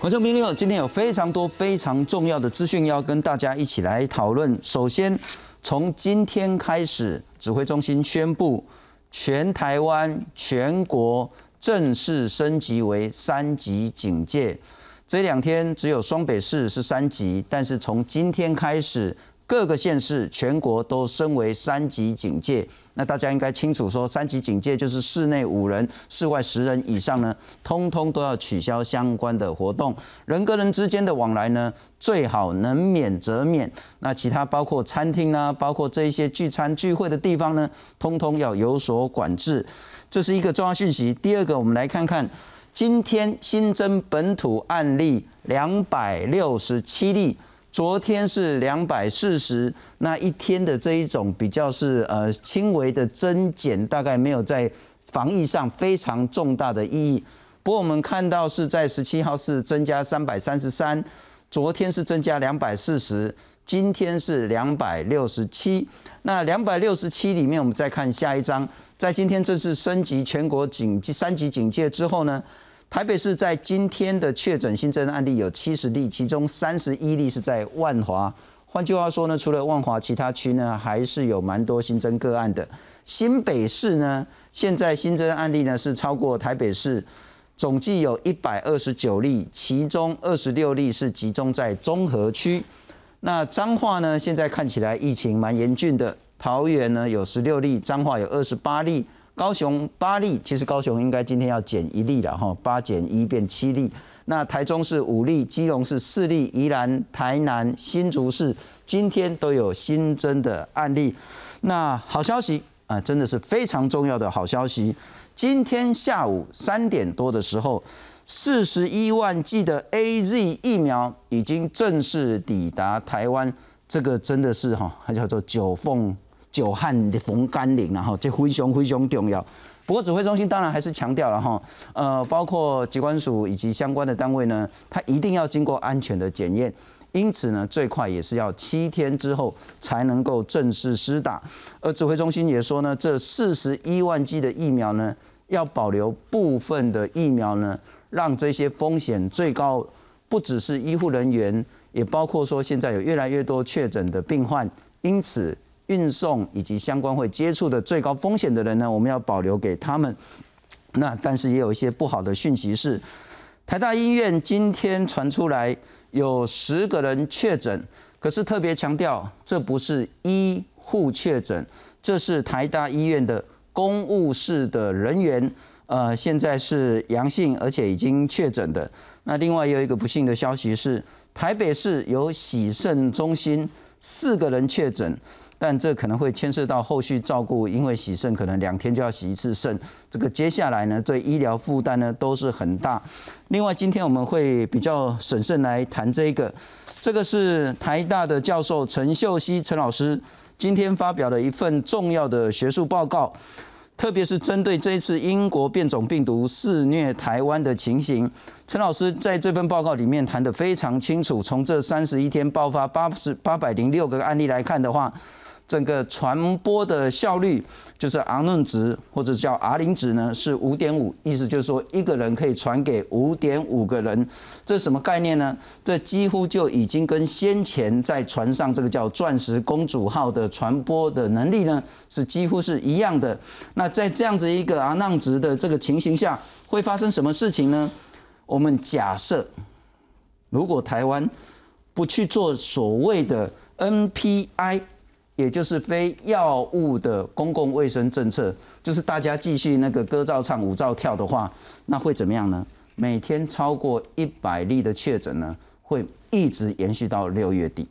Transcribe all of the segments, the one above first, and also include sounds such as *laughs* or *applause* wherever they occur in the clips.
观众朋友，今天有非常多非常重要的资讯要跟大家一起来讨论。首先，从今天开始，指挥中心宣布，全台湾、全国正式升级为三级警戒。这两天只有双北市是三级，但是从今天开始。各个县市全国都升为三级警戒，那大家应该清楚，说三级警戒就是室内五人、室外十人以上呢，通通都要取消相关的活动，人跟人之间的往来呢，最好能免则免。那其他包括餐厅呢，包括这一些聚餐聚会的地方呢，通通要有所管制。这是一个重要讯息。第二个，我们来看看今天新增本土案例两百六十七例。昨天是两百四十，那一天的这一种比较是呃轻微的增减，大概没有在防疫上非常重大的意义。不过我们看到是在十七号是增加三百三十三，昨天是增加两百四十，今天是两百六十七。那两百六十七里面，我们再看下一章，在今天正式升级全国警三级警戒之后呢？台北市在今天的确诊新增案例有七十例，其中三十一例是在万华。换句话说呢，除了万华，其他区呢还是有蛮多新增个案的。新北市呢，现在新增案例呢是超过台北市，总计有一百二十九例，其中二十六例是集中在中和区。那彰化呢，现在看起来疫情蛮严峻的。桃园呢有十六例，彰化有二十八例。高雄八例，其实高雄应该今天要减一例了哈，八减一变七例。那台中是五例，基隆是四例，宜兰、台南、新竹市今天都有新增的案例。那好消息啊，真的是非常重要的好消息。今天下午三点多的时候，四十一万剂的 A Z 疫苗已经正式抵达台湾，这个真的是哈，它叫做九凤。久旱逢甘霖，然后这非常非常重要。不过指挥中心当然还是强调了哈，呃，包括机关署以及相关的单位呢，它一定要经过安全的检验，因此呢，最快也是要七天之后才能够正式施打。而指挥中心也说呢，这四十一万剂的疫苗呢，要保留部分的疫苗呢，让这些风险最高，不只是医护人员，也包括说现在有越来越多确诊的病患，因此。运送以及相关会接触的最高风险的人呢，我们要保留给他们。那但是也有一些不好的讯息是，台大医院今天传出来有十个人确诊，可是特别强调这不是医护确诊，这是台大医院的公务室的人员，呃，现在是阳性，而且已经确诊的。那另外有一个不幸的消息是，台北市有洗肾中心四个人确诊。但这可能会牵涉到后续照顾，因为洗肾可能两天就要洗一次肾，这个接下来呢，对医疗负担呢都是很大。另外，今天我们会比较审慎来谈这个，这个是台大的教授陈秀熙陈老师今天发表的一份重要的学术报告，特别是针对这一次英国变种病毒肆虐台湾的情形，陈老师在这份报告里面谈得非常清楚。从这三十一天爆发八十八百零六个案例来看的话，整个传播的效率就是 R 论值或者叫 R 零值呢，是五点五，意思就是说一个人可以传给五点五个人，这是什么概念呢？这几乎就已经跟先前在船上这个叫钻石公主号的传播的能力呢，是几乎是一样的。那在这样子一个 R 浪值的这个情形下，会发生什么事情呢？我们假设，如果台湾不去做所谓的 NPI。也就是非药物的公共卫生政策，就是大家继续那个歌照唱舞照跳的话，那会怎么样呢？每天超过一百例的确诊呢，会一直延续到六月底。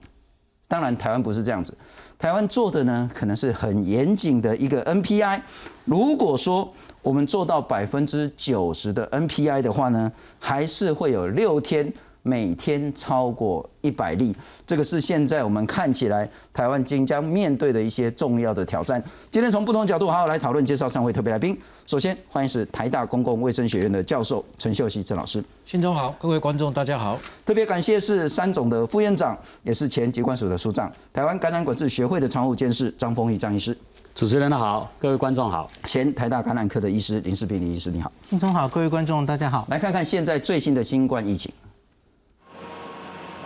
当然，台湾不是这样子，台湾做的呢，可能是很严谨的一个 NPI。如果说我们做到百分之九十的 NPI 的话呢，还是会有六天。每天超过一百例，这个是现在我们看起来台湾即将面对的一些重要的挑战。今天从不同角度好好来讨论，介绍三位特别来宾。首先欢迎是台大公共卫生学院的教授陈秀熙陈老师。新中好，各位观众大家好。特别感谢是三总的副院长，也是前疾管署的署长，台湾感染管制学会的常务监事张丰毅张医师。主持人好，各位观众好。前台大感染科的医师林世平林医师你好。新中好，各位观众大家好。来看看现在最新的新冠疫情。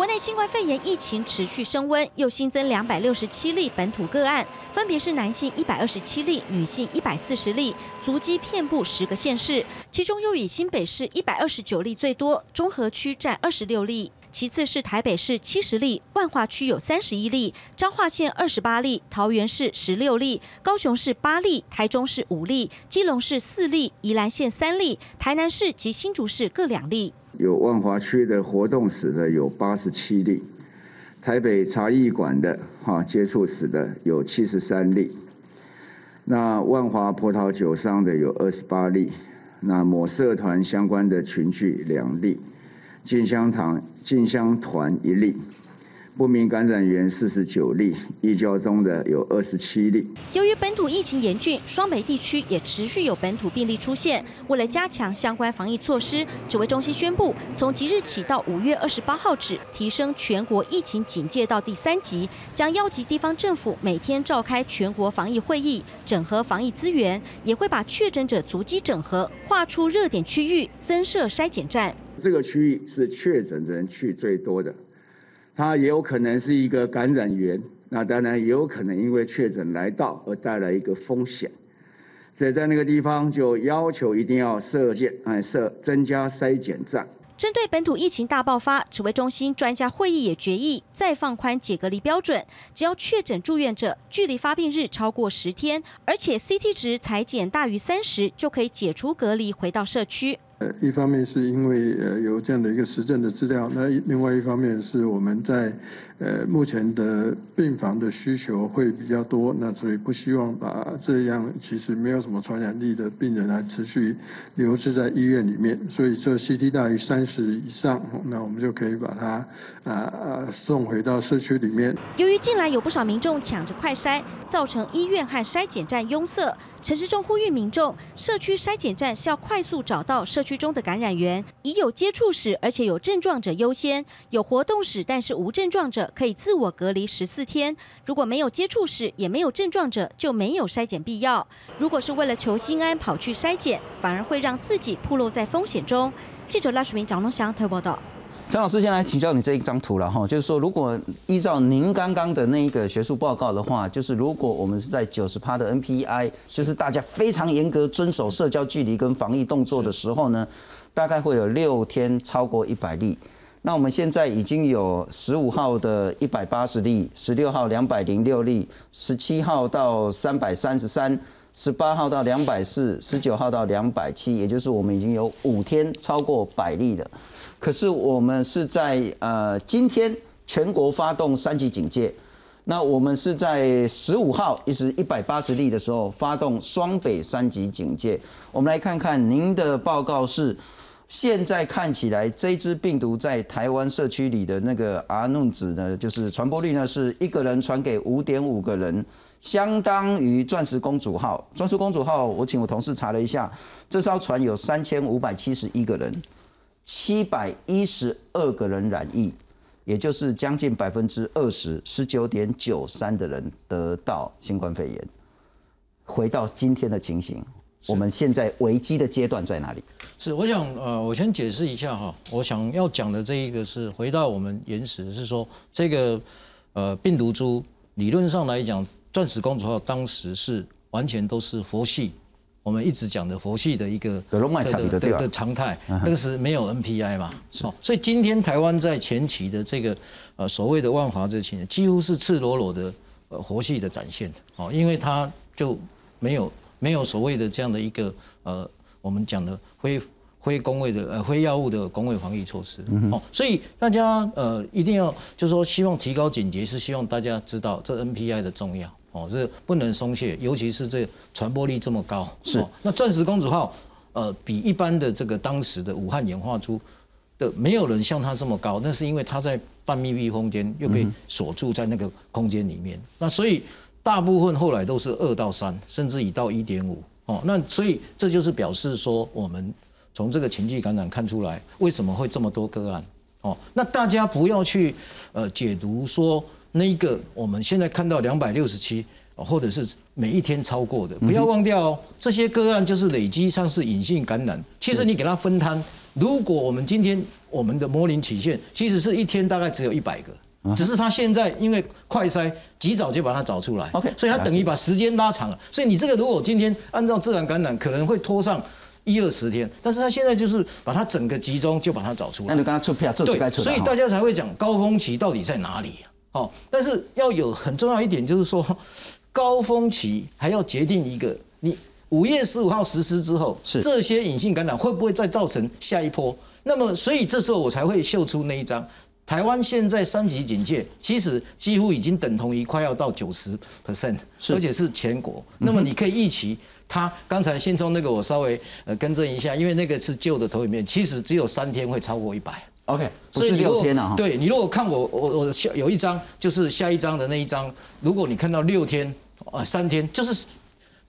国内新冠肺炎疫情持续升温，又新增两百六十七例本土个案，分别是男性一百二十七例，女性一百四十例，足迹遍布十个县市，其中又以新北市一百二十九例最多，中和区占二十六例。其次是台北市七十例，万华区有三十一例，彰化县二十八例，桃园市十六例，高雄市八例，台中市五例，基隆市四例，宜兰县三例，台南市及新竹市各两例。有万华区的活动史的有八十七例，台北茶艺馆的哈接触史的有七十三例，那万华葡萄酒商的有二十八例，那某社团相关的群聚两例。进香堂进香团一例，不明感染源四十九例，移交中的有二十七例。由于本土疫情严峻，双北地区也持续有本土病例出现。为了加强相关防疫措施，指挥中心宣布，从即日起到五月二十八号止，提升全国疫情警戒到第三级，将邀集地方政府每天召开全国防疫会议，整合防疫资源，也会把确诊者足迹整合，划出热点区域，增设筛检站。这个区域是确诊人去最多的，它也有可能是一个感染源，那当然也有可能因为确诊来到而带来一个风险，所以在那个地方就要求一定要设建哎设增加筛检站。针对本土疫情大爆发，指挥中心专家会议也决议再放宽解隔离标准，只要确诊住院者距离发病日超过十天，而且 CT 值裁减大于三十，就可以解除隔离，回到社区。一方面是因为呃有这样的一个实证的资料，那另外一方面是我们在呃目前的病房的需求会比较多，那所以不希望把这样其实没有什么传染力的病人来持续留置在医院里面，所以这 CT 大于三十以上，那我们就可以把它啊啊送回到社区里面。由于近来有不少民众抢着快筛，造成医院和筛检站拥塞，陈时中呼吁民众，社区筛检站是要快速找到社区。中的感染源，以有接触史而且有症状者优先，有活动史但是无症状者可以自我隔离十四天。如果没有接触史也没有症状者，就没有筛检必要。如果是为了求心安跑去筛检，反而会让自己暴露在风险中。记者赖淑明、张龙祥台报道。张老师，先来请教你这一张图了哈，就是说，如果依照您刚刚的那一个学术报告的话，就是如果我们是在九十趴的 NPI，就是大家非常严格遵守社交距离跟防疫动作的时候呢，大概会有六天超过一百例。那我们现在已经有十五号的一百八十例，十六号两百零六例，十七号到三百三十三，十八号到两百四，十九号到两百七，也就是我们已经有五天超过百例了。可是我们是在呃今天全国发动三级警戒，那我们是在十五号一直一百八十例的时候发动双北三级警戒。我们来看看您的报告是，现在看起来这支病毒在台湾社区里的那个 R 弄子呢，就是传播率呢是一个人传给五点五个人，相当于钻石公主号。钻石公主号，我请我同事查了一下，这艘船有三千五百七十一个人。七百一十二个人染疫，也就是将近百分之二十，十九点九三的人得到新冠肺炎。回到今天的情形，我们现在危机的阶段在哪里？是，我想呃，我先解释一下哈，我想要讲的这一个是回到我们原始，是说这个呃病毒株理论上来讲，钻石公主号当时是完全都是佛系。我们一直讲的佛系的一个的的常态，那个是没有 NPI 嘛？哦，所以今天台湾在前期的这个呃所谓的万华这情几乎是赤裸裸的呃佛系的展现哦，因为它就没有没有所谓的这样的一个呃我们讲的非非工位的呃非药物的工位防疫措施哦，所以大家呃一定要就是说希望提高警觉，是希望大家知道这 NPI 的重要。哦，这不能松懈，尤其是这传播力这么高。是，那钻石公主号，呃，比一般的这个当时的武汉演化出的没有人像它这么高，那是因为它在半密闭空间又被锁住在那个空间里面。那所以大部分后来都是二到三，甚至已到一点五。哦，那所以这就是表示说，我们从这个情绪感染看出来，为什么会这么多个案？哦，那大家不要去呃解读说。那一个我们现在看到两百六十七，或者是每一天超过的，不要忘掉哦，这些个案就是累积上是隐性感染。其实你给它分摊，如果我们今天我们的模拟曲线，其实是一天大概只有一百个，只是他现在因为快筛及早就把它找出来 OK，所以他等于把时间拉长了。所以你这个如果今天按照自然感染，可能会拖上一二十天，但是他现在就是把它整个集中就把它找出来那。就跟他出票，对，出所以大家才会讲高峰期到底在哪里。好，但是要有很重要一点，就是说 *laughs* 高峰期还要决定一个，你五月十五号实施之后，是这些隐性感染会不会再造成下一波？那么，所以这时候我才会秀出那一张。台湾现在三级警戒，其实几乎已经等同于快要到九十 percent，而且是全国。那么你可以预期，它刚才信中那个我稍微呃更正一下，因为那个是旧的投影面，其实只有三天会超过一百。OK，所以你如果六天啊哈。对你如果看我我我下有一张就是下一张的那一张，如果你看到六天啊三天，就是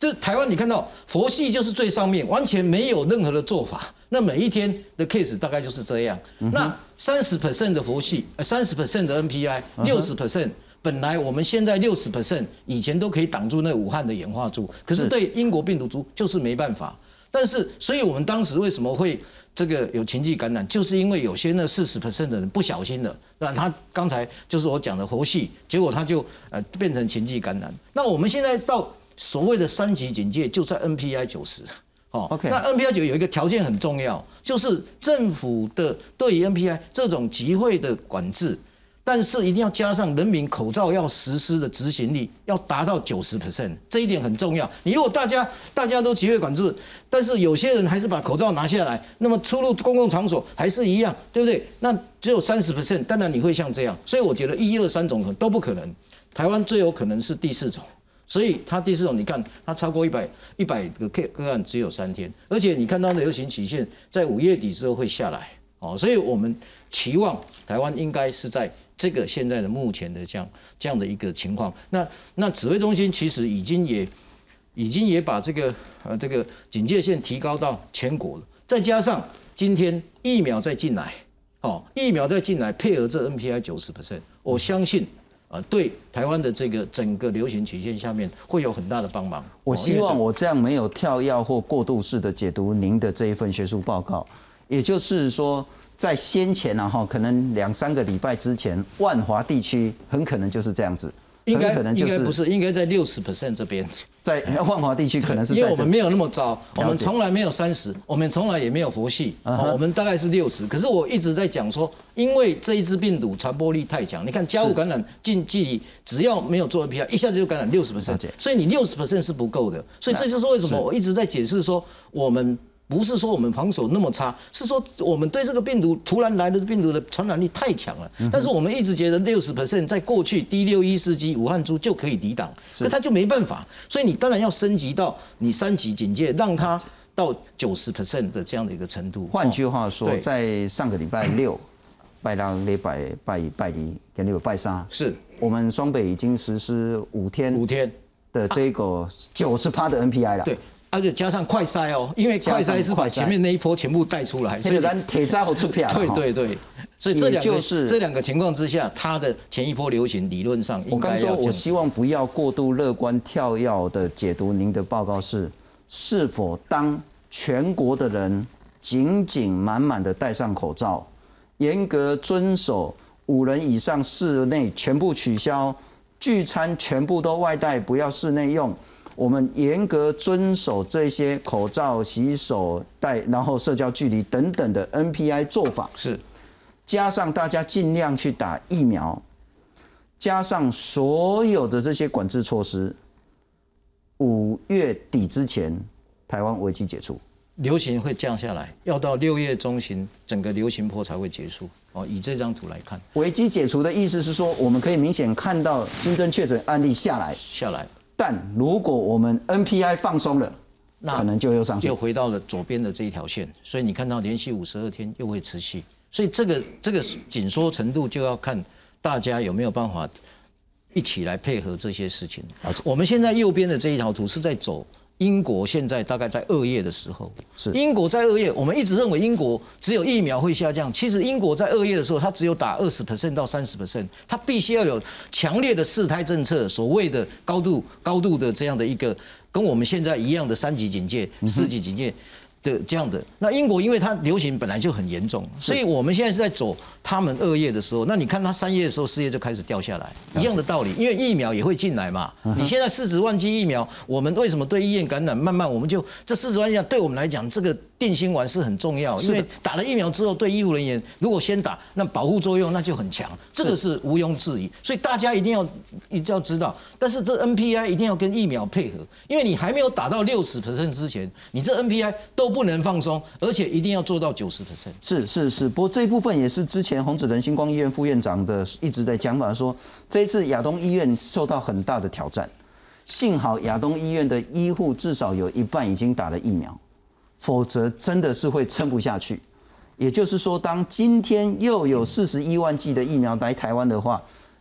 就台湾你看到佛系就是最上面，完全没有任何的做法。那每一天的 case 大概就是这样。嗯那三十 percent 的佛系，呃三十 percent 的 NPI，六嗯十 percent。本来我们现在六十 percent 以前都可以挡住那武汉的演化株，可是是对英国病毒株就是没办法。但是，所以我们当时为什么会这个有情迹感染，就是因为有些那四十 percent 的人不小心的，那他刚才就是我讲的佛系，结果他就呃变成情迹感染。那我们现在到所谓的三级警戒，就在 NPI 九十。哦 OK 那 NPI 九有一个条件很重要，就是政府的对于 NPI 这种集会的管制，但是一定要加上人民口罩要实施的执行力要达到九十 percent，这一点很重要。你如果大家大家都集会管制，但是有些人还是把口罩拿下来，那么出入公共场所还是一样，对不对？那只有三十 percent，当然你会像这样，所以我觉得一二三种都不可能，台湾最有可能是第四种。所以它第四种，你看它超过一百一百个个个案只有三天，而且你看到的流行曲线在五月底之后会下来，哦，所以我们期望台湾应该是在这个现在的目前的这样这样的一个情况。那那指挥中心其实已经也已经也把这个呃这个警戒线提高到全国了，再加上今天疫苗再进来，哦，疫苗再进来配合这 NPI 九十 percent，我相信。呃，对台湾的这个整个流行曲线下面会有很大的帮忙。我希望我这样没有跳跃或过渡式的解读您的这一份学术报告，也就是说，在先前啊哈，可能两三个礼拜之前，万华地区很可能就是这样子，应该可能就应该不是，应该在六十 percent 这边。在 *laughs* 万华地区可能是因为我们没有那么糟，我们从来没有三十，我们从来也没有佛系，嗯哼哦我们大概是六十。可是我一直在讲说，因为这一支病毒传播力太强，你看家务感染近距离只要没有做 NPR，一下子就感染六十了 percent，所以你六十 percent 是不够的。所以这就是为什么我一直在解释说，我们不是说我们防守那么差，是说我们对这个病毒突然来的病毒的传染力太强了。但是我们一直觉得六十 percent 在过去 D 六一四 G 武汉株就可以抵挡，可它就没办法，所以你当然要升级到你三级警戒，让它到九十 percent 的这样的一个程度。换句话说，在上个礼拜六、拜六、礼拜拜一、拜二跟礼拜三，是我们双北已经实施五天五天，的这个九十趴的 NPI 了。对，而且加上快筛哦，因为快筛是把前面那一波全部带出来，所以咱铁渣好出票对对对，所以这两个就是这两个情况之下，它的前一波流行理论上我刚说，应该要降。我希望不要过度乐观跳跃的解读您的报告是，是否当全国的人紧紧满满的戴上口罩，严格遵守五人以上室内全部取消，聚餐全部都外带，不要室内用。我们严格遵守这些口罩、洗手、戴，然后社交距离等等的 NPI 做法，是。加上大家尽量去打疫苗，加上所有的这些管制措施，五月底之前，台湾危机解除。流行会降下来，要到六月中旬，整个流行波才会结束。哦，以这张图来看，危机解除的意思是说，我们可以明显看到新增确诊案例下来，下来但如果我们 NPI 放松了，那可能就又上去又。回到了左边的这一条线，所以你看到连续五十二天又会持续，所以这个这个紧缩程度就要看大家有没有办法一起来配合这些事情。我们现在右边的这一条图是在走。英国现在大概在二月的时候，是英国在二月，我们一直认为英国只有疫苗会下降，其实英国在二月的时候，它只有打二十 percent 到三十 percent，它必须要有强烈的四胎政策，所谓的高度高度的这样的一个跟我们现在一样的三级警戒、四级警戒。的这样的，那英国因为它流行本来就很严重，所以我们现在是在走他们二月的时候，那你看它三月的时候，四月就开始掉下来，一样的道理，因为疫苗也会进来嘛。你现在四十万剂疫苗，我们为什么对医院感染慢慢我们就这四十万剂对我们来讲，这个定心丸是很重要，因为打了疫苗之后，对医护人员如果先打，那保护作用那就很强，这个是毋庸置疑。所以大家一定要一定要知道，但是这 NPI 一定要跟疫苗配合，因为你还没有打到六十 percent 之前，你这 NPI 都。不能放松，而且一定要做到九十 percent。是是是，不过这一部分也是之前红子仁星光医院副院长的一直在讲法，说这一次亚东医院受到很大的挑战，幸好亚东医院的医护至少有一半已经打了疫苗，否则真的是会撑不下去。也就是说，当今天又有四十一万剂的疫苗来台湾的话，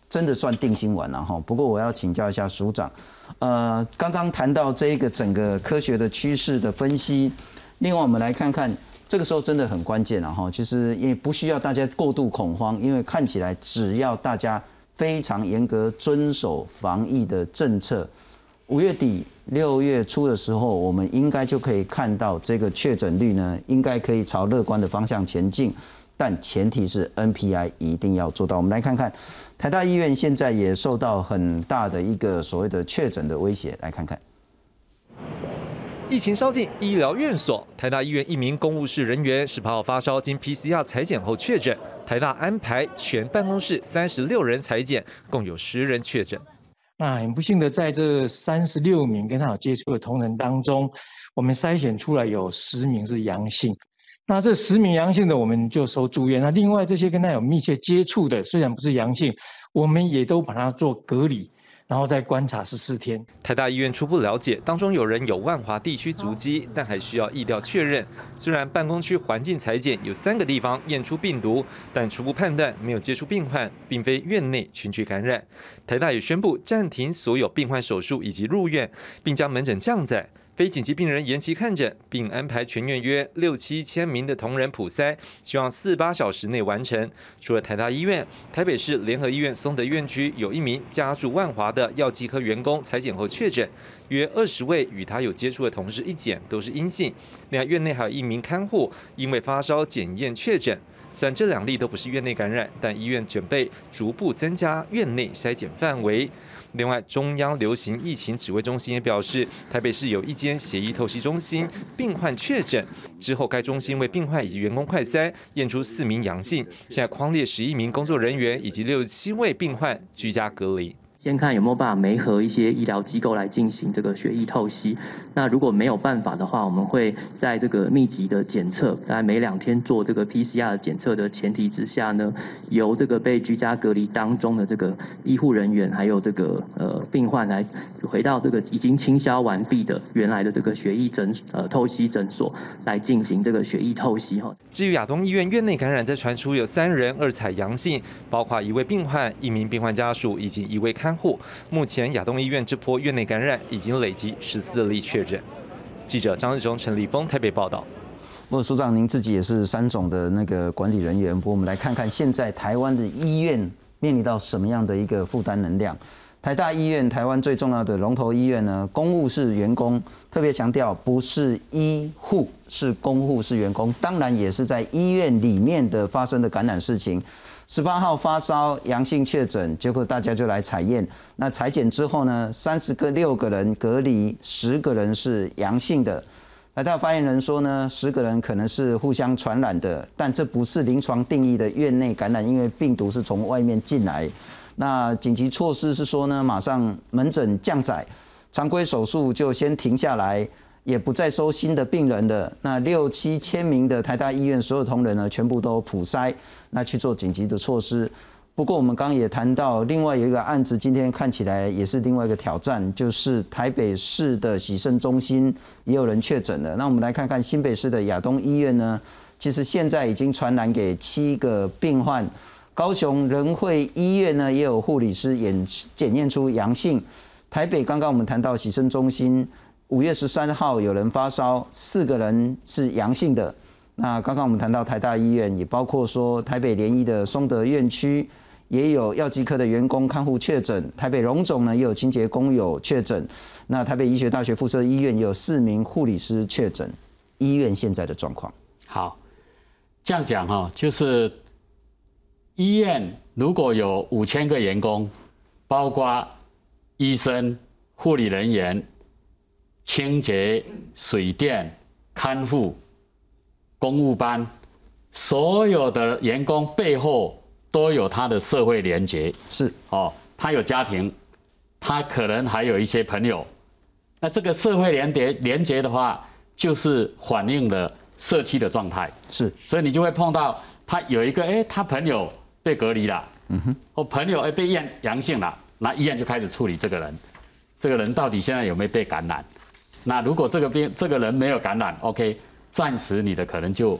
真的算定心丸了哈。不过我要请教一下署长，呃，刚刚谈到这一个整个科学的趋势的分析。另外，我们来看看，这个时候真的很关键了哈。其实也不需要大家过度恐慌，因为看起来只要大家非常严格遵守防疫的政策，五月底六月初的时候，我们应该就可以看到这个确诊率呢，应该可以朝乐观的方向前进。但前提是 NPI 一定要做到。我们来看看，台大医院现在也受到很大的一个所谓的确诊的威胁，来看看。疫情烧进医疗院所，台大医院一名公务室人员十八号发烧，经 PCR 裁剪后确诊。台大安排全办公室三十六人裁剪，共有十人确诊。那很不幸的，在这三十六名跟他有接触的同仁当中，我们筛选出来有十名是阳性。那这十名阳性的，我们就收住院。那另外这些跟他有密切接触的，虽然不是阳性，我们也都把他做隔离。然后再观察十四天。台大医院初步了解，当中有人有万华地区足迹，但还需要意调确认。虽然办公区环境裁剪有三个地方验出病毒，但初步判断没有接触病患，并非院内群聚感染。台大也宣布暂停所有病患手术以及入院，并将门诊降载。非紧急病人延期看诊，并安排全院约六七千名的同仁普筛，希望四八小时内完成。除了台大医院，台北市联合医院松德院区有一名家住万华的药剂科员工裁剪后确诊，约二十位与他有接触的同事一检都是阴性。另外，院内还有一名看护因为发烧检验确诊。虽然这两例都不是院内感染，但医院准备逐步增加院内筛检范围。另外，中央流行疫情指挥中心也表示，台北市有一间协议透析中心病患确诊之后，该中心为病患以及员工快筛验出四名阳性，现在框列十一名工作人员以及六十七位病患居家隔离。先看有没有办法媒合一些医疗机构来进行这个血液透析。那如果没有办法的话，我们会在这个密集的检测，在每两天做这个 PCR 检测的前提之下呢，由这个被居家隔离当中的这个医护人员，还有这个呃病患来回到这个已经清消完毕的原来的这个血液诊呃透析诊所来进行这个血液透析哈。至于亚东医院院内感染，在传出有三人二采阳性，包括一位病患、一名病患家属以及一位看。户目前亚东医院这波院内感染已经累积十四例确诊。记者张日雄、陈立峰台北报道。莫所，长您自己也是三种的那个管理人员，不我们来看看现在台湾的医院面临到什么样的一个负担能量。台大医院，台湾最重要的龙头医院呢，公务是员工，特别强调不是医护，是公护是员工，当然也是在医院里面的发生的感染事情。十八号发烧阳性确诊，结果大家就来采验。那裁剪之后呢，三十个六个人隔离，十个人是阳性的。台大发言人说呢，十个人可能是互相传染的，但这不是临床定义的院内感染，因为病毒是从外面进来。那紧急措施是说呢，马上门诊降载，常规手术就先停下来。也不再收新的病人的那六七千名的台大医院所有同仁呢，全部都普筛，那去做紧急的措施。不过我们刚刚也谈到，另外有一个案子，今天看起来也是另外一个挑战，就是台北市的洗肾中心也有人确诊了。那我们来看看新北市的亚东医院呢，其实现在已经传染给七个病患。高雄仁惠医院呢，也有护理师检检验出阳性。台北刚刚我们谈到洗肾中心。五月十三号有人发烧，四个人是阳性的。那刚刚我们谈到台大医院，也包括说台北联医的松德院区也有药剂科的员工看护确诊。台北荣总呢也有清洁工友确诊。那台北医学大学附设医院也有四名护理师确诊。医院现在的状况。好，这样讲哈，就是医院如果有五千个员工，包括医生、护理人员、清洁、水电、看护、公务班，所有的员工背后都有他的社会连结。是哦，他有家庭，他可能还有一些朋友。那这个社会连结连结的话，就是反映了社区的状态。是，所以你就会碰到他有一个，哎，他朋友被隔离了，嗯哼，或朋友哎被验阳性了，那医院就开始处理这个人，这个人到底现在有没有被感染？那如果这个病这个人没有感染，OK，暂时你的可能就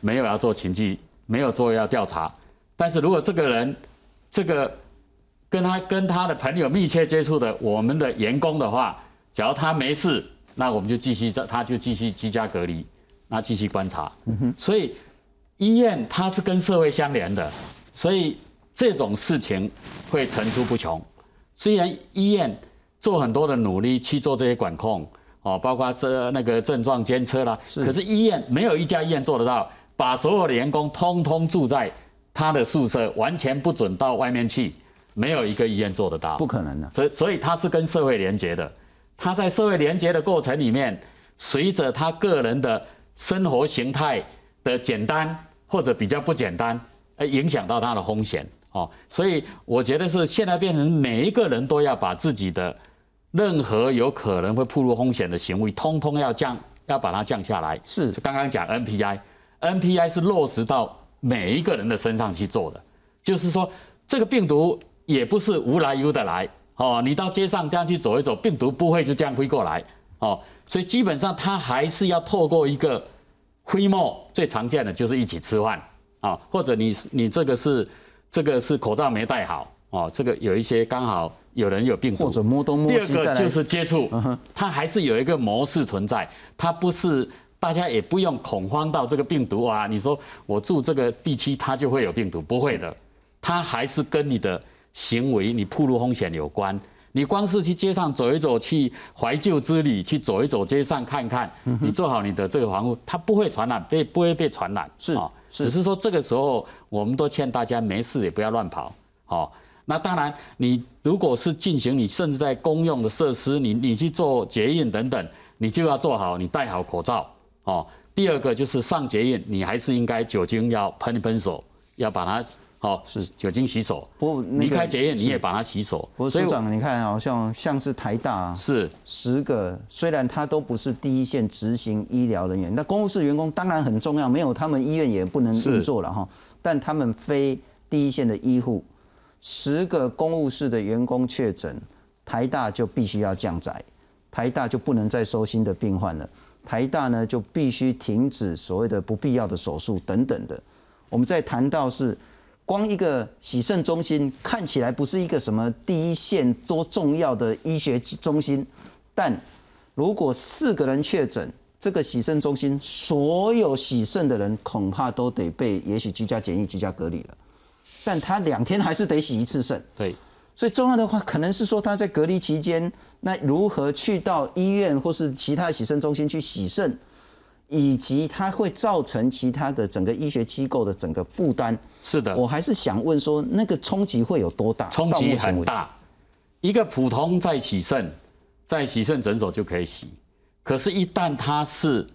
没有要做情绪，没有做要调查。但是如果这个人这个跟他跟他的朋友密切接触的我们的员工的话，假如他没事，那我们就继续在他就继续居家隔离，那继续观察。所以医院它是跟社会相连的，所以这种事情会层出不穷。虽然医院做很多的努力去做这些管控，哦，包括这那个症状监测啦，可是医院没有一家医院做得到，把所有的员工通通住在他的宿舍，完全不准到外面去，没有一个医院做得到，不可能的。所以，所以他是跟社会连接的。他在社会连接的过程里面，随着他个人的生活形态的简单或者比较不简单，呃，影响到他的风险哦。所以我觉得是现在变成每一个人都要把自己的任何有可能会暴露风险的行为，通通要降，要把它降下来。是刚刚讲 NPI，NPI 是落实到每一个人的身上去做的，就是说这个病毒也不是无来由的来。哦，你到街上这样去走一走，病毒不会就这样飞过来哦，所以基本上它还是要透过一个飞沫，最常见的就是一起吃饭啊，或者你你这个是这个是口罩没戴好哦，这个有一些刚好有人有病毒，或者摸东摸西。第二个就是接触，它还是有一个模式存在，它不是大家也不用恐慌到这个病毒啊，你说我住这个地区它就会有病毒，不会的，它还是跟你的。行为你暴露风险有关，你光是去街上走一走，去怀旧之旅，去走一走街上看看，你做好你的这个防护，它不会传染，被不会被传染，是啊，只是说这个时候我们都劝大家没事也不要乱跑，好，那当然你如果是进行你甚至在公用的设施，你你去做捷运等等，你就要做好，你戴好口罩，哦，第二个就是上捷运，你还是应该酒精要喷一喷手，要把它。好是酒精洗手，不离开检验你也把它洗手。不过所长，你看好像像是台大是十个，虽然他都不是第一线执行医疗人员，那公务室员工当然很重要，没有他们医院也不能运作了哈。但他们非第一线的医护，十个公务室的员工确诊，台大就必须要降载，台大就不能再收新的病患了，台大呢就必须停止所谓的不必要的手术等等的。我们在谈到是。光一个洗肾中心看起来不是一个什么第一线多重要的医学中心，但如果四个人确诊，这个洗肾中心所有洗肾的人恐怕都得被也许居家检疫、居家隔离了。但他两天还是得洗一次肾。对，所以重要的话可能是说他在隔离期间，那如何去到医院或是其他洗肾中心去洗肾？以及它会造成其他的整个医学机构的整个负担。是的，我还是想问说，那个冲击会有多大？冲击很大。一个普通在洗肾，在洗肾诊所就可以洗，可是，一旦他是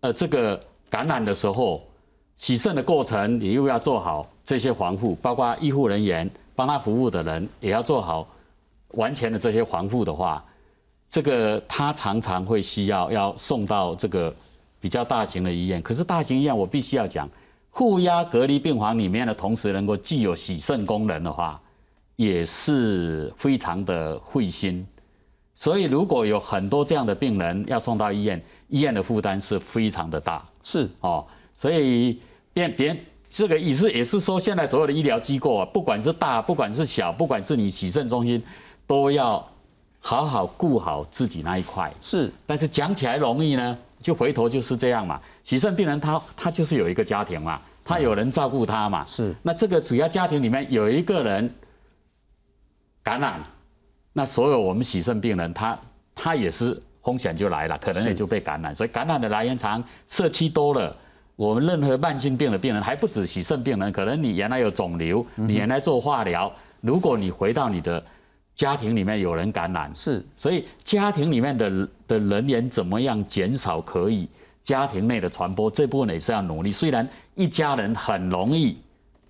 呃这个感染的时候，洗肾的过程你又要做好这些防护，包括医护人员帮他服务的人也要做好完全的这些防护的话，这个他常常会需要要送到这个。比较大型的医院，可是大型医院我必须要讲，负压隔离病房里面的同时能够既有洗肾功能的话，也是非常的费心。所以如果有很多这样的病人要送到医院，医院的负担是非常的大。是哦，所以变别这个意思也是说，现在所有的医疗机构啊，不管是大，不管是小，不管是你洗肾中心，都要好好顾好自己那一块。是，但是讲起来容易呢。就回头就是这样嘛，洗肾病人他他就是有一个家庭嘛，他有人照顾他嘛，是。那这个主要家庭里面有一个人感染，那所有我们洗肾病人他他也是风险就来了，可能也就被感染。所以感染的来源长社区多了，我们任何慢性病的病人，还不止洗肾病人，可能你原来有肿瘤，你原来做化疗，如果你回到你的家庭里面有人感染，是，所以家庭里面的的人员怎么样减少可以家庭内的传播，这部分也是要努力。虽然一家人很容易。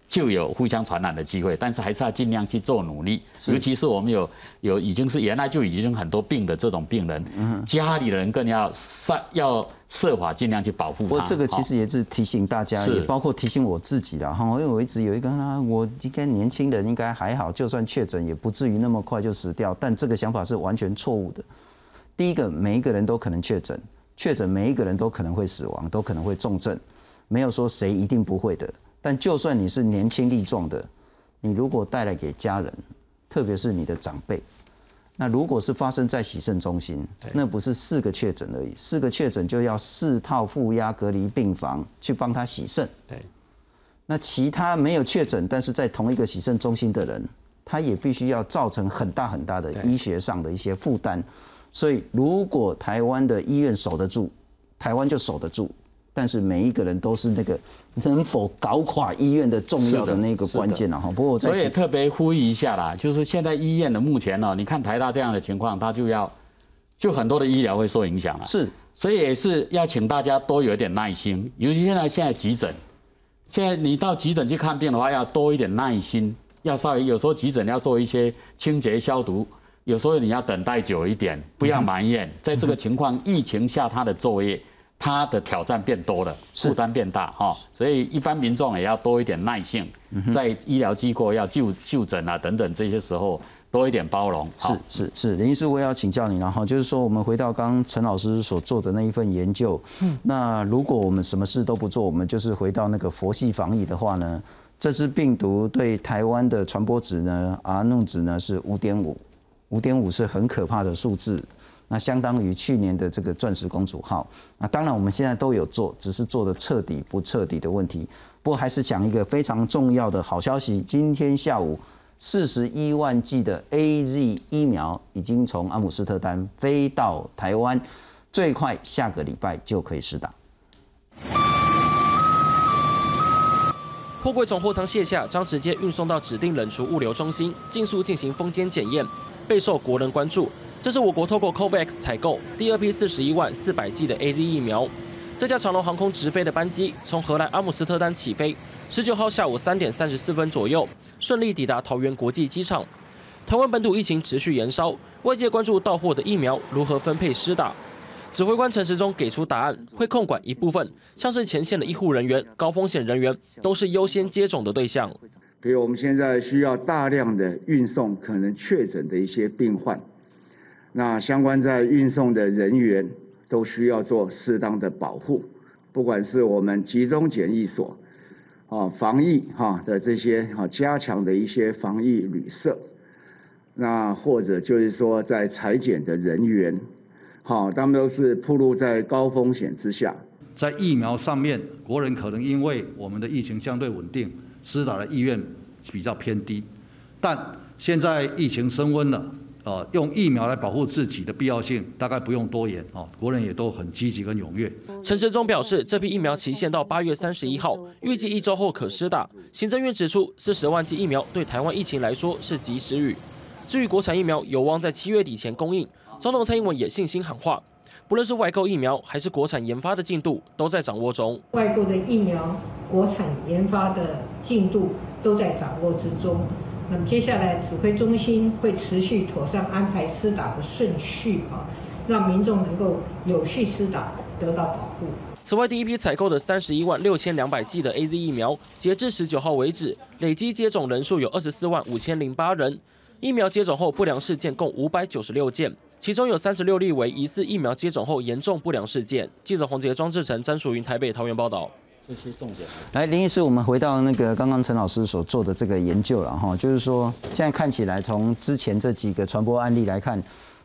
就有互相传染的机会，但是还是要尽量去做努力。尤其是我们有有已经是原来就已经很多病的这种病人，家里人更要设要设法尽量去保护他。不过这个其实也是提醒大家，也包括提醒我自己的哈，因为我一直有一个啊，我应该年轻人应该还好，就算确诊也不至于那么快就死掉。但这个想法是完全错误的。第一个，每一个人都可能确诊，确诊每一个人都可能会死亡，都可能会重症，没有说谁一定不会的。但就算你是年轻力壮的，你如果带来给家人，特别是你的长辈，那如果是发生在洗肾中心，那不是四个确诊而已，四个确诊就要四套负压隔离病房去帮他洗肾。对，那其他没有确诊，但是在同一个洗肾中心的人，他也必须要造成很大很大的医学上的一些负担。所以，如果台湾的医院守得住，台湾就守得住。但是每一个人都是那个能否搞垮医院的重要的那个关键了哈。不过我所以特别呼吁一下啦，就是现在医院的目前呢，你看台大这样的情况，他就要就很多的医疗会受影响了。是，所以也是要请大家多有一点耐心，尤其现在现在急诊，现在你到急诊去看病的话，要多一点耐心，要稍微有时候急诊要做一些清洁消毒，有时候你要等待久一点，不要埋怨。在这个情况疫情下，他的作业。他的挑战变多了，负担变大哈，所以一般民众也要多一点耐性，在医疗机构要就就诊啊等等这些时候多一点包容。是是是，林医师我也要请教你了哈，就是说我们回到刚刚陈老师所做的那一份研究，嗯那如果我们什么事都不做，我们就是回到那个佛系防疫的话呢，这支病毒对台湾的传播值呢，R 弄值呢是五点五，五点五是很可怕的数字。那相当于去年的这个钻石公主号。那当然我们现在都有做，只是做的彻底不彻底的问题。不过还是讲一个非常重要的好消息：今天下午四十一万剂的 A Z 疫苗已经从阿姆斯特丹飞到台湾，最快下个礼拜就可以试打。货柜从货舱卸下，将直接运送到指定冷储物流中心，尽速进行封间检验，备受国人关注。这是我国透过 COVAX 采购第二批四十一万四百剂的 A Z 疫苗。这架长龙航空直飞的班机从荷兰阿姆斯特丹起飞，十九号下午三点三十四分左右顺利抵达桃园国际机场。台湾本土疫情持续延烧，外界关注到货的疫苗如何分配施打。指挥官陈时中给出答案，会控管一部分，像是前线的医护人员、高风险人员都是优先接种的对象。比如我们现在需要大量的运送可能确诊的一些病患。那相关在运送的人员都需要做适当的保护，不管是我们集中检疫所，啊防疫哈的这些啊加强的一些防疫旅社，那或者就是说在裁剪的人员，好，他们都是暴露在高风险之下。在疫苗上面，国人可能因为我们的疫情相对稳定，施打的意愿比较偏低，但现在疫情升温了。呃，用疫苗来保护自己的必要性，大概不用多言哦。国人也都很积极跟踊跃。陈时中表示，这批疫苗期限到八月三十一号，预计一周后可施打。行政院指出，四十万剂疫苗对台湾疫情来说是及时雨。至于国产疫苗有望在七月底前供应，总统蔡英文也信心喊话，不论是外购疫苗还是国产研发的进度，都在掌握中。外购的疫苗、国产研发的进度都在掌握之中。那么接下来，指挥中心会持续妥善安排施打的顺序啊，让民众能够有序施打，得到保护。此外，第一批采购的三十一万六千两百剂的 A Z 疫苗，截至十九号为止，累计接种人数有二十四万五千零八人。疫苗接种后不良事件共五百九十六件，其中有三十六例为疑似疫苗接种后严重不良事件。记者黄杰、庄志成、詹淑云台北、桃园报道。这些重点。来，林医师，我们回到那个刚刚陈老师所做的这个研究了哈，就是说，现在看起来从之前这几个传播案例来看。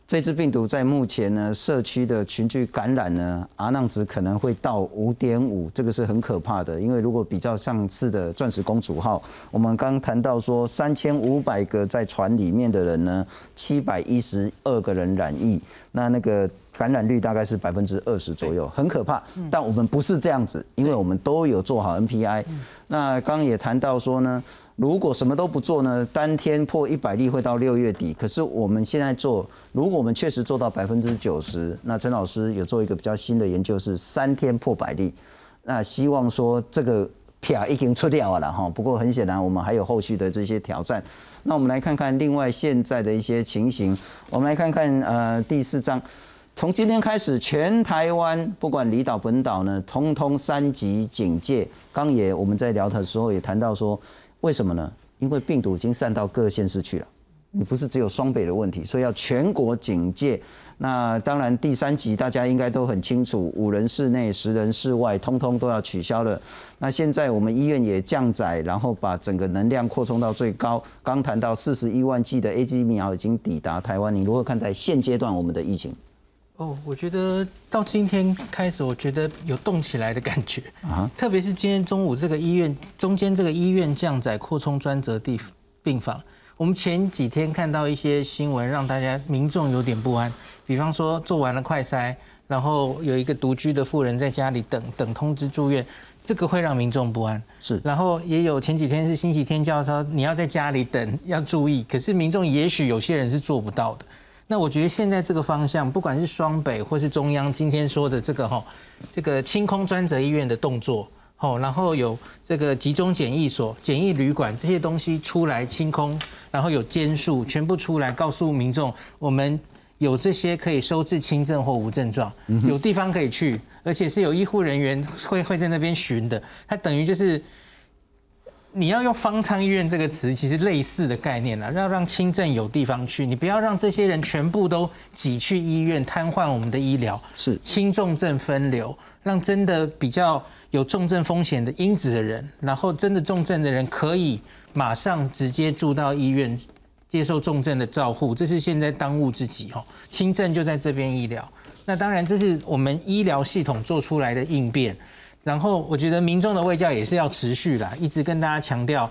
这支病毒在目前呢，社区的群聚感染呢阿浪值可能会到五点五，这个是很可怕的。因为如果比较上次的钻石公主号，我们刚谈到说三千五百个在船里面的人呢，七百一十二个人染疫，那那个感染率大概是百分之二十左右，很可怕。但我们不是这样子，因为我们都有做好 NPI。那刚刚也谈到说呢，如果什么都不做呢，当天破一百例会到六月底。可是我们现在做，如果我们确实做到百分之九十，那陈老师有做一个比较新的研究，是三天破百例。那希望说这个撇已经出掉了哈，不过很显然我们还有后续的这些挑战。那我们来看看另外现在的一些情形，我们来看看呃第四章。从今天开始，全台湾不管离岛本岛呢，通通三级警戒。刚也我们在聊的时候也谈到说，为什么呢？因为病毒已经散到各县市去了，你不是只有双北的问题，所以要全国警戒。那当然第三级大家应该都很清楚，五人室内、十人室外，通通都要取消了。那现在我们医院也降载，然后把整个能量扩充到最高。刚谈到四十一万剂的 A G 疫苗已经抵达台湾，你如何看待现阶段我们的疫情？哦，我觉得到今天开始，我觉得有动起来的感觉。啊，特别是今天中午这个医院中间这个医院降载扩充专责地病房，我们前几天看到一些新闻，让大家民众有点不安，比方说做完了快筛，然后有一个独居的妇人在家里等等通知住院，这个会让民众不安。是，然后也有前几天是星期天叫说你要在家里等要注意，可是民众也许有些人是做不到的。那我觉得现在这个方向，不管是双北或是中央今天说的这个哈，这个清空专责医院的动作，哦，然后有这个集中检疫所、检疫旅馆这些东西出来清空，然后有监数全部出来告诉民众，我们有这些可以收治轻症或无症状，有地方可以去，而且是有医护人员会会在那边巡的，它等于就是。你要用方舱医院这个词，其实类似的概念啊，要让轻症有地方去，你不要让这些人全部都挤去医院，瘫痪我们的医疗。是轻重症分流，让真的比较有重症风险的因子的人，然后真的重症的人可以马上直接住到医院接受重症的照护，这是现在当务之急哦。轻症就在这边医疗，那当然这是我们医疗系统做出来的应变。然后我觉得民众的卫教也是要持续的，一直跟大家强调，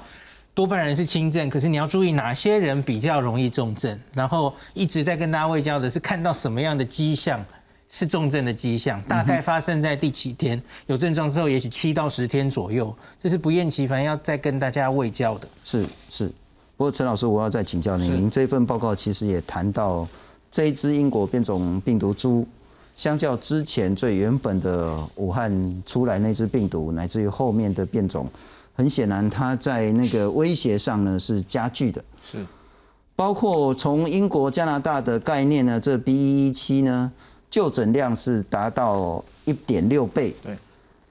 多半人是轻症，可是你要注意哪些人比较容易重症。然后一直在跟大家卫教的是看到什么样的迹象是重症的迹象，大概发生在第几天，有症状之后，也许七到十天左右，这是不厌其烦要再跟大家卫教的。是是，不过陈老师，我要再请教您，您这份报告其实也谈到这一支英国变种病毒株。相较之前最原本的武汉出来那只病毒，乃至于后面的变种，很显然它在那个威胁上呢是加剧的。是，包括从英国、加拿大的概念呢，这 B 一七呢就诊量是达到一点六倍。对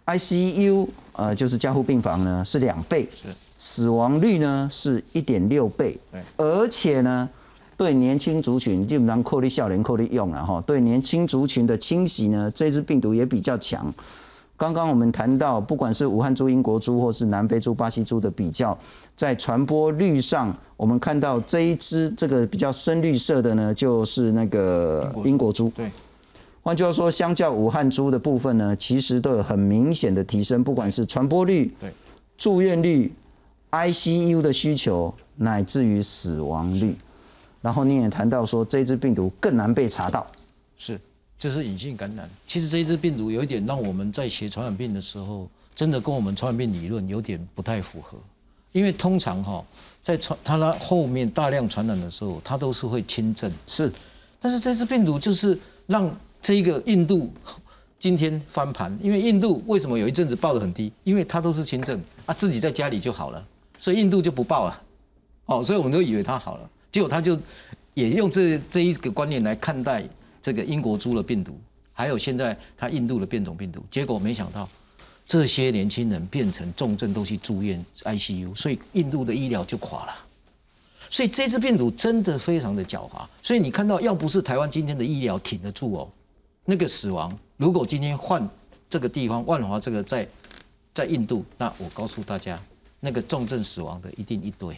，ICU 呃就是加护病房呢是两倍。是，死亡率呢是一点六倍。对，而且呢。对年轻族群基本上扣力效能扣力用了哈，对年轻族群的侵袭呢，这支病毒也比较强。刚刚我们谈到，不管是武汉猪、英国猪，或是南非猪、巴西猪的比较，在传播率上，我们看到这一支这个比较深绿色的呢，就是那个英国猪。对，换句话说，相较武汉猪的部分呢，其实都有很明显的提升，不管是传播率、对住院率、ICU 的需求，乃至于死亡率。然后你也谈到说，这一支病毒更难被查到，是，这是隐性感染。其实这一支病毒有一点让我们在写传染病的时候，真的跟我们传染病理论有点不太符合。因为通常哈，在传它的后面大量传染的时候，它都是会轻症。是，但是这支病毒就是让这一个印度今天翻盘，因为印度为什么有一阵子报的很低？因为它都是轻症啊，自己在家里就好了，所以印度就不报了。哦，所以我们都以为它好了。结果他就也用这这一个观念来看待这个英国猪的病毒，还有现在他印度的变种病毒。结果没想到这些年轻人变成重症都去住院 ICU，所以印度的医疗就垮了。所以这支病毒真的非常的狡猾。所以你看到，要不是台湾今天的医疗挺得住哦，那个死亡，如果今天换这个地方万华这个在在印度，那我告诉大家，那个重症死亡的一定一堆。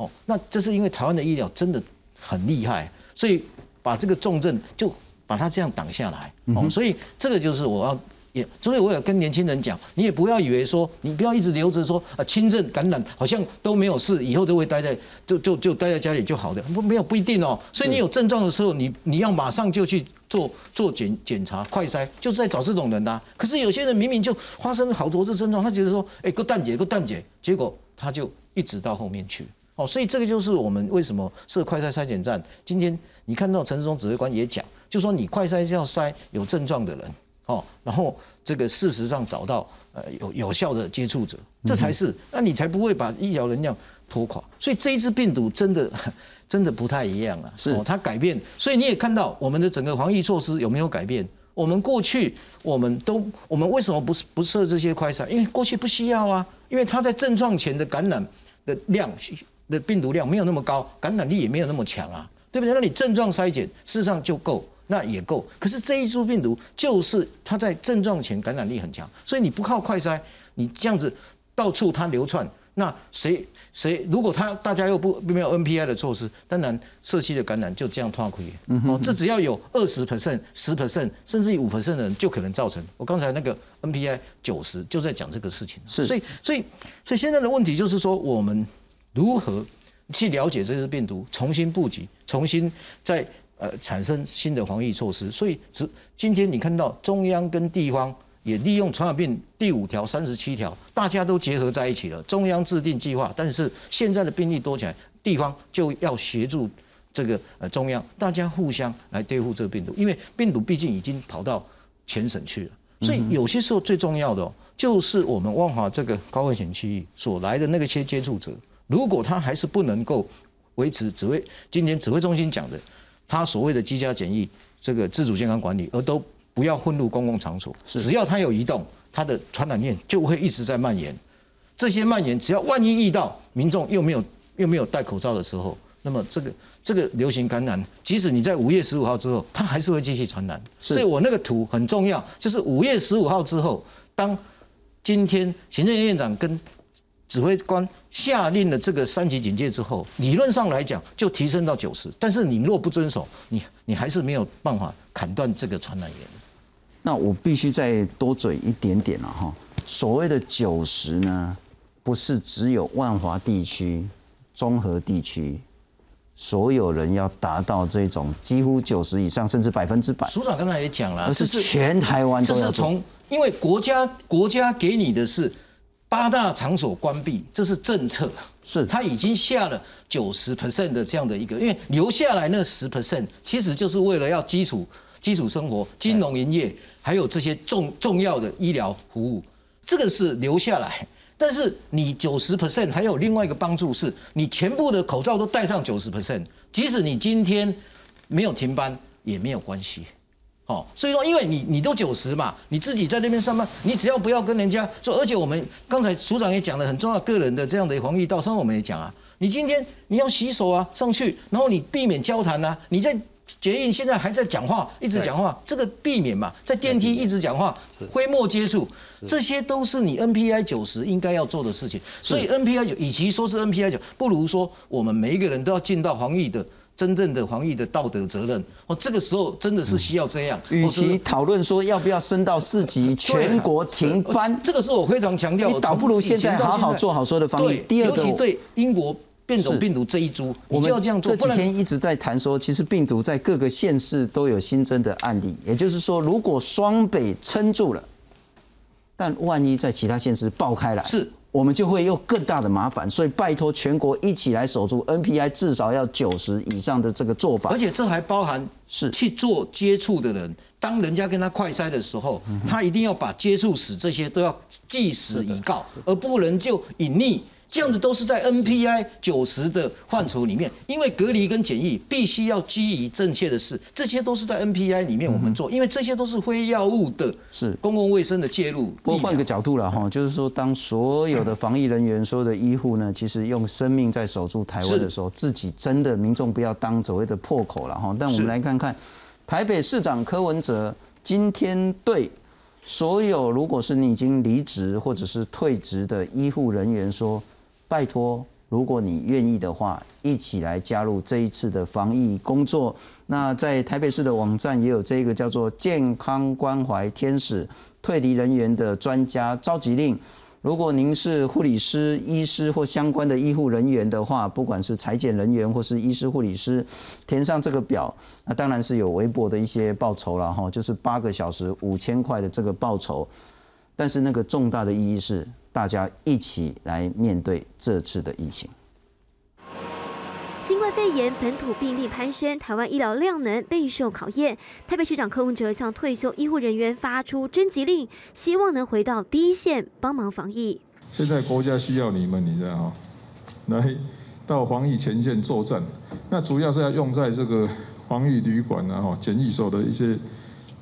哦，那这是因为台湾的医疗真的很厉害，所以把这个重症就把它这样挡下来。哦，所以这个就是我要也，所以我也跟年轻人讲，你也不要以为说，你不要一直留着说啊，轻症感染好像都没有事，以后都会待在就就就待在家里就好的，不没有不一定哦。所以你有症状的时候，你你要马上就去做做检检查快筛，就是在找这种人呐。可是有些人明明就发生好多次症状，他觉得说，哎，个蛋姐个蛋姐，结果他就一直到后面去。哦，所以这个就是我们为什么设快筛筛检站。今天你看到陈世忠指挥官也讲，就说你快筛是要筛有症状的人。哦，然后这个事实上找到呃有有效的接触者，这才是，那你才不会把医疗能量拖垮。所以这一支病毒真的真的不太一样啊，是它改变。所以你也看到我们的整个防疫措施有没有改变？我们过去我们都我们为什么不不设这些快筛？因为过去不需要啊，因为它在症状前的感染的量的病毒量没有那么高，感染力也没有那么强啊，对不对？那你症状筛检事实上就够。那也够，可是这一株病毒就是它在症状前感染力很强，所以你不靠快筛，你这样子到处它流窜，那谁谁如果他大家又不没有 NPI 的措施，当然社区的感染就这样拓开。哦，这只要有二十 percent、十 percent，甚至于五 percent 的人就可能造成。我刚才那个 NPI 九十就在讲这个事情。是，所以所以所以现在的问题就是说，我们如何去了解这只病毒，重新布局，重新再。呃，产生新的防疫措施，所以只今天你看到中央跟地方也利用传染病第五条、三十七条，大家都结合在一起了。中央制定计划，但是现在的病例多起来，地方就要协助这个呃中央，大家互相来对付这个病毒，因为病毒毕竟已经跑到全省去了，所以有些时候最重要的就是我们万华这个高危险区域所来的那个些接触者，如果他还是不能够维持指挥今天指挥中心讲的。他所谓的居家检疫，这个自主健康管理，而都不要混入公共场所。只要他有移动，他的传染链就会一直在蔓延。这些蔓延，只要万一遇到民众又没有又没有戴口罩的时候，那么这个这个流行感染，即使你在五月十五号之后，它还是会继续传染。所以我那个图很重要，就是五月十五号之后，当今天行政院长跟指挥官下令了这个三级警戒之后，理论上来讲就提升到九十，但是你若不遵守，你你还是没有办法砍断这个传染源。那我必须再多嘴一点点了哈。所谓的九十呢，不是只有万华地区、综合地区所有人要达到这种几乎九十以上，甚至百分之百。署长刚才也讲了，而是全台湾这是从因为国家国家给你的是。八大场所关闭，这是政策，是他已经下了九十 percent 的这样的一个，因为留下来那十 percent 其实就是为了要基础基础生活、金融营业，还有这些重重要的医疗服务，这个是留下来。但是你九十 percent 还有另外一个帮助，是你全部的口罩都戴上九十 percent，即使你今天没有停班也没有关系。哦，所以说，因为你你都九十嘛，你自己在那边上班，你只要不要跟人家说，而且我们刚才署长也讲的很重要，个人的这样的防疫道，上我们也讲啊，你今天你要洗手啊，上去，然后你避免交谈啊，你在捷运现在还在讲话，一直讲话，这个避免嘛，在电梯一直讲话，灰墨接触，这些都是你 NPI 九十应该要做的事情。所以 NPI 九，与其说是 NPI 九，不如说我们每一个人都要尽到防疫的。真正的防疫的道德责任，哦，这个时候真的是需要这样。与其讨论说要不要升到四级，全国停班，这个是我非常强调。你倒不如现在好好做好所有的防疫。第二个，尤其对英国变种病毒这一株，我们要这样做。这几天一直在谈说，其实病毒在各个县市都有新增的案例。也就是说，如果双北撑住了，但万一在其他县市爆开来，是。我们就会有更大的麻烦，所以拜托全国一起来守住 NPI，至少要九十以上的这个做法。而且这还包含是去做接触的人，当人家跟他快筛的时候，他一定要把接触史这些都要即时以告，而不能就隐匿。这样子都是在 NPI 九十的范畴里面，因为隔离跟检疫必须要基于正确的事，这些都是在 NPI 里面我们做，因为这些都是非药物的，是公共卫生的介入。不过换个角度了哈，就是说当所有的防疫人员、所有的医护呢，*laughs* 其实用生命在守住台湾的时候，自己真的民众不要当所谓的破口了哈。但我们来看看台北市长柯文哲今天对所有如果是你已经离职或者是退职的医护人员说。拜托，如果你愿意的话，一起来加入这一次的防疫工作。那在台北市的网站也有这个叫做“健康关怀天使”退离人员的专家召集令。如果您是护理师、医师或相关的医护人员的话，不管是裁剪人员或是医师、护理师，填上这个表，那当然是有微薄的一些报酬了哈，就是八个小时五千块的这个报酬。但是那个重大的意义是。大家一起来面对这次的疫情。新冠肺炎本土病例攀升，台湾医疗量能备受考验。台北市长柯文哲向退休医护人员发出征集令，希望能回到第一线帮忙防疫。现在国家需要你们，你知道吗？*laughs* 来到防疫前线作战，那主要是要用在这个防疫旅馆啊、哈检疫所的一些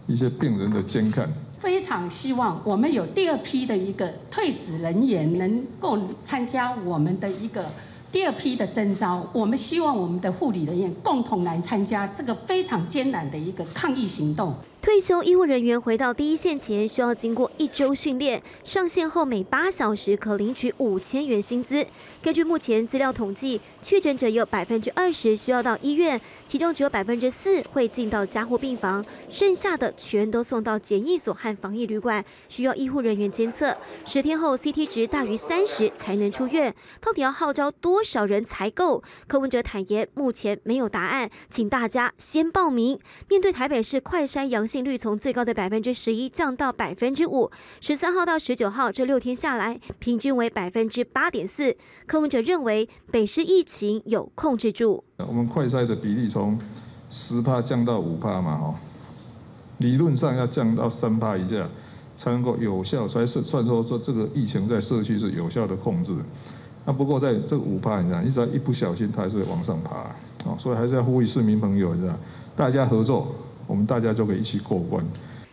一些病人的监看。非常希望我们有第二批的一个退职人员能够参加我们的一个第二批的征招。我们希望我们的护理人员共同来参加这个非常艰难的一个抗疫行动。退休医护人员回到第一线前，需要经过一周训练。上线后每八小时可领取五千元薪资。根据目前资料统计，确诊者有百分之二十需要到医院，其中只有百分之四会进到加护病房，剩下的全都送到检疫所和防疫旅馆，需要医护人员监测。十天后 CT 值大于三十才能出院。到底要号召多少人才够？柯文哲坦言，目前没有答案，请大家先报名。面对台北市快筛阳性率从最高的百分之十一降到百分之五，十三号到十九号这六天下来，平均为百分之八点四。柯文哲认为北市疫情有控制住。我们快筛的比例从十帕降到五帕嘛，哈，理论上要降到三帕以下才能够有效，才是算说说这个疫情在社区是有效的控制。那不过在这个五帕，你看，你只要一不小心，它还是会往上爬，哦，所以还是要呼吁市民朋友，你知道，大家合作。我们大家就可以一起过关。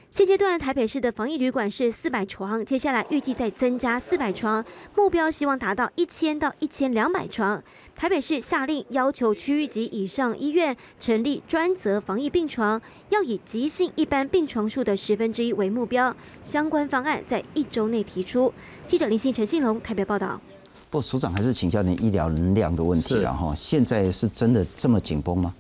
现阶段台北市的防疫旅馆是四百床，接下来预计再增加四百床，目标希望达到一千到一千两百床。台北市下令要求区域级以上医院成立专责防疫病床，要以急性一般病床数的十分之一为目标，相关方案在一周内提出。记者林信陈信龙台北报道。不，署长还是请教您医疗能量的问题了哈，现在是真的这么紧绷吗？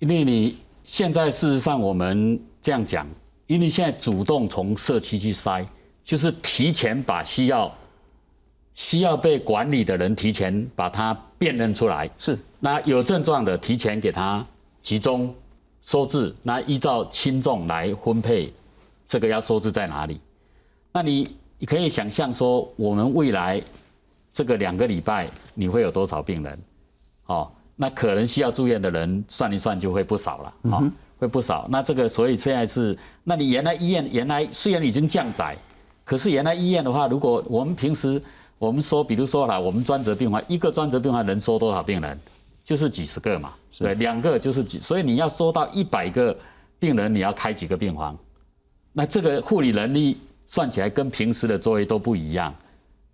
因为你。现在事实上，我们这样讲，因为现在主动从社区去筛，就是提前把需要需要被管理的人提前把他辨认出来。是，那有症状的提前给他集中收治，那依照轻重来分配，这个要收治在哪里？那你你可以想象说，我们未来这个两个礼拜你会有多少病人？哦。那可能需要住院的人算一算就会不少了，啊，会不少。那这个所以现在是，那你原来医院原来虽然已经降载，可是原来医院的话，如果我们平时我们说，比如说啦，我们专责病房一个专责病房能收多少病人，就是几十个嘛，对，两个就是几，所以你要收到一百个病人，你要开几个病房？那这个护理能力算起来跟平时的作业都不一样，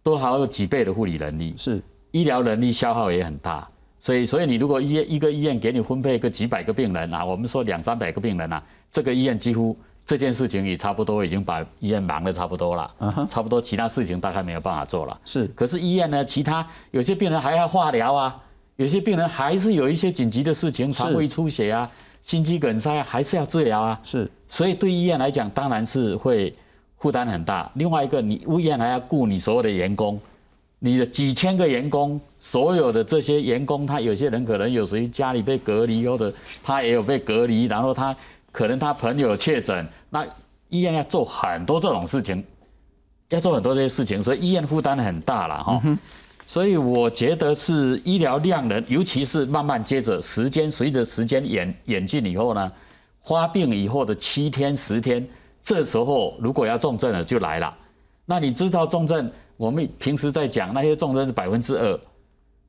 都还有几倍的护理能力，是医疗能力消耗也很大。所以，所以你如果医院一个医院给你分配个几百个病人啊，我们说两三百个病人啊，这个医院几乎这件事情也差不多已经把医院忙得差不多了，差不多其他事情大概没有办法做了。是，可是医院呢，其他有些病人还要化疗啊，有些病人还是有一些紧急的事情，肠胃出血啊，心肌梗塞还是要治疗啊。是，所以对医院来讲，当然是会负担很大。另外一个，你医院还要雇你所有的员工。你的几千个员工，所有的这些员工，他有些人可能有谁家里被隔离，或者他也有被隔离，然后他可能他朋友确诊，那医院要做很多这种事情，要做很多这些事情，所以医院负担很大了哈。所以我觉得是医疗量能，尤其是慢慢接着时间随着时间演演进以后呢，发病以后的七天十天，这时候如果要重症了就来了，那你知道重症？我们平时在讲那些重症是百分之二，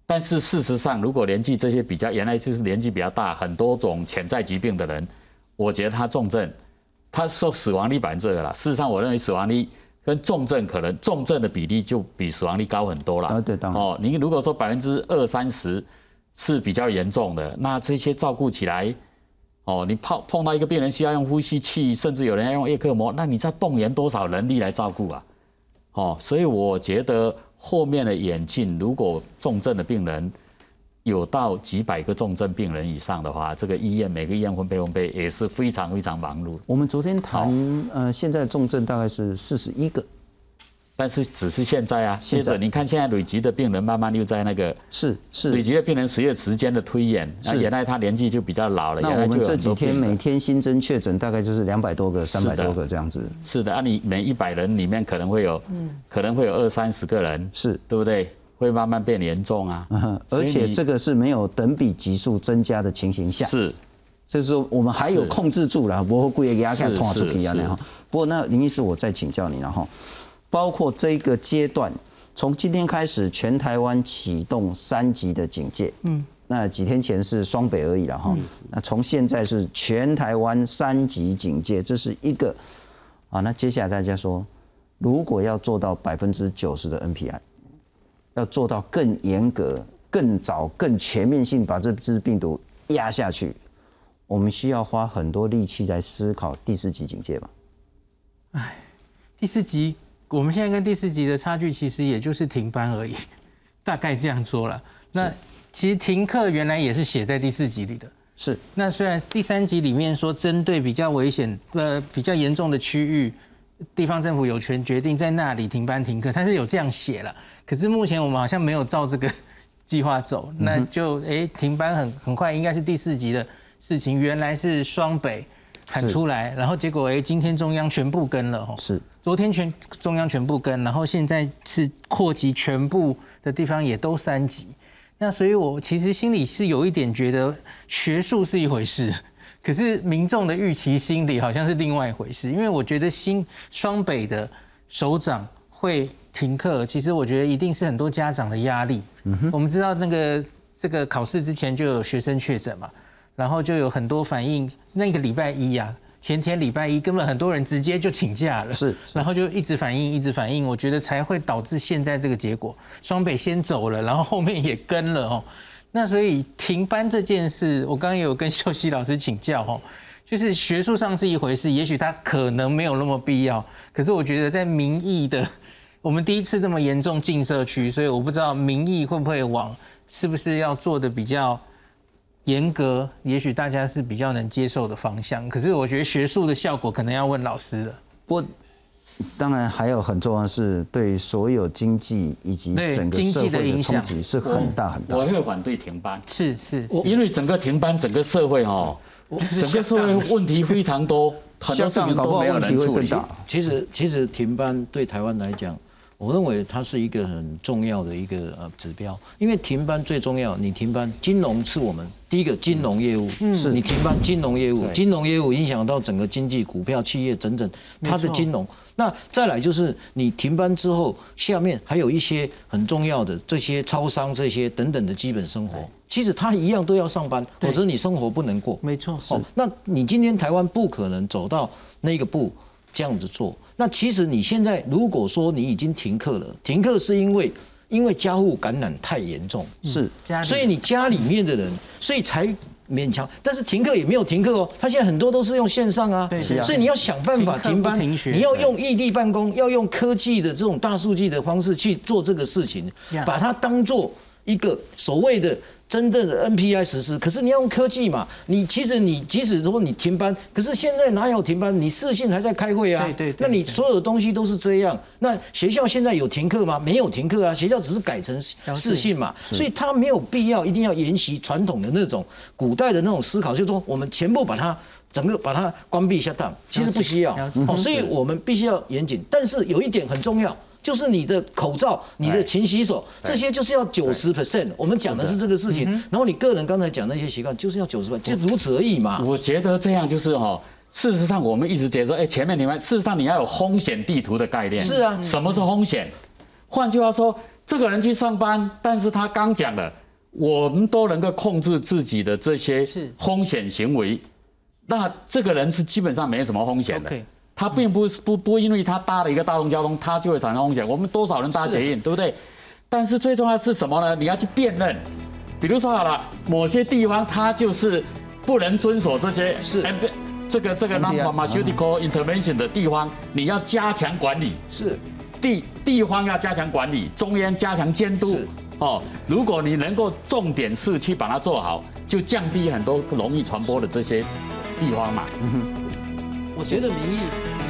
但是事实上，如果年纪这些比较原来就是年纪比较大，很多种潜在疾病的人，我觉得他重症，他说死亡率百分之二了。事实上，我认为死亡率跟重症可能重症的比例就比死亡率高很多了。啊，对，当然。哦，你如果说百分之二三十是比较严重的，那这些照顾起来，哦，你碰碰到一个病人需要用呼吸器，甚至有人要用叶克膜，那你在动员多少人力来照顾啊？哦，所以我觉得后面的演进，如果重症的病人有到几百个重症病人以上的话，这个医院每个医院分配分配也是非常非常忙碌。我们昨天谈，呃，现在重症大概是四十一个。但是只是现在啊，接着你看现在累积的病人慢慢又在那个是是累积的病人随着时间的推演，那原来他年纪就比较老了。那我们这几天每天新增确诊大概就是两百多个、三百多个这样子。是的，啊，你每一百人里面可能会有，嗯，可能会有二三十个人，是对不对？会慢慢变严重啊。而且这个是没有等比级数增加的情形下，是，就是说我们还有控制住了，不会故意给他看通话出去啊那哈。不过那林医师，我再请教你了哈。包括这个阶段，从今天开始，全台湾启动三级的警戒。嗯，那几天前是双北而已了哈。那从现在是全台湾三级警戒，这是一个啊。那接下来大家说，如果要做到百分之九十的 NPI，要做到更严格、更早、更全面性把这支病毒压下去，我们需要花很多力气来思考第四级警戒吧？哎，第四级。我们现在跟第四集的差距，其实也就是停班而已，*laughs* 大概这样说了。那其实停课原来也是写在第四集里的。是。那虽然第三集里面说针对比较危险、呃比较严重的区域，地方政府有权决定在那里停班停课，它是有这样写了。可是目前我们好像没有照这个计划走，那就哎停班很很快应该是第四集的事情。原来是双北喊出来，然后结果哎今天中央全部跟了哦。是。昨天全中央全部跟，然后现在是扩及，全部的地方也都三级。那所以我其实心里是有一点觉得，学术是一回事，*laughs* 可是民众的预期心理好像是另外一回事。因为我觉得新双北的首长会停课，其实我觉得一定是很多家长的压力。嗯哼，我们知道那个这个考试之前就有学生确诊嘛，然后就有很多反应，那个礼拜一呀。前天礼拜一，根本很多人直接就请假了，是，然后就一直反映，一直反映，我觉得才会导致现在这个结果。双北先走了，然后后面也跟了哦。那所以停班这件事，我刚刚有跟秀熙老师请教哦，就是学术上是一回事，也许他可能没有那么必要，可是我觉得在民意的，我们第一次这么严重进社区，所以我不知道民意会不会往是不是要做的比较。严格，也许大家是比较能接受的方向。可是我觉得学术的效果可能要问老师了。不过，当然还有很重要的是对所有经济以及整个社会的冲击是很大很大。我会反对停班，是是，因为整个停班，整个社会哦，整个社会问题非常多，很多事情都没有人处理。其实其实停班对台湾来讲。我认为它是一个很重要的一个呃指标，因为停班最重要。你停班，金融是我们第一个金融业务，是你停班金融业务，金融业务影响到整个经济、股票、企业整整它的金融。那再来就是你停班之后，下面还有一些很重要的这些超商这些等等的基本生活，其实他一样都要上班，否则你生活不能过。没错，是，那你今天台湾不可能走到那个步这样子做。那其实你现在如果说你已经停课了，停课是因为因为家户感染太严重，是，所以你家里面的人，所以才勉强。但是停课也没有停课哦，他现在很多都是用线上啊，所以你要想办法停班，你要用异地办公，要用科技的这种大数据的方式去做这个事情，把它当做一个所谓的。真正的 NPI 实施，可是你要用科技嘛？你其实你即使说你停班，可是现在哪有停班？你视讯还在开会啊？对对。那你所有的东西都是这样。那学校现在有停课吗？没有停课啊，学校只是改成视讯嘛。所以他没有必要一定要沿袭传统的那种古代的那种思考，就是说我们全部把它整个把它关闭下档，其实不需要。哦，所以我们必须要严谨。但是有一点很重要。就是你的口罩、你的勤洗手，这些就是要九十 percent。我们讲的是这个事情。然后你个人刚才讲那些习惯，就是要九十分，就如此而已嘛。我觉得这样就是哈，事实上我们一直觉得说，哎，前面你们事实上你要有风险地图的概念。是啊，什么是风险？换句话说，这个人去上班，但是他刚讲了，我们都能够控制自己的这些风险行为，那这个人是基本上没什么风险的。他并不是不不因为它搭了一个大众交通，它就会产生风险。我们多少人搭捷运，对不对？但是最重要是什么呢？你要去辨认。比如说好了，某些地方它就是不能遵守这些是这个这个 non-pharmaceutical intervention 的地方，你要加强管理。是，地地方要加强管理，中央加强监督。哦，如果你能够重点是去把它做好，就降低很多容易传播的这些地方嘛。我觉得民意。